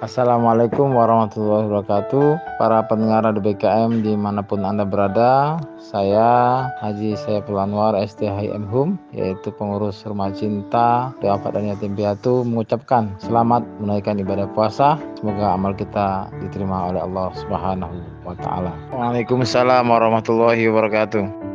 Assalamualaikum warahmatullahi wabarakatuh. Para pendengar Radio BKM di mana pun Anda berada Saya Haji Saiful Anwar STHIM HUM Yaitu pengurus rumah cinta Doa dan Yatim Piatu Mengucapkan selamat menaikkan ibadah puasa. Semoga amal kita diterima oleh Allah Subhanahu wa Ta'ala. Waalaikumsalam warahmatullahi wabarakatuh.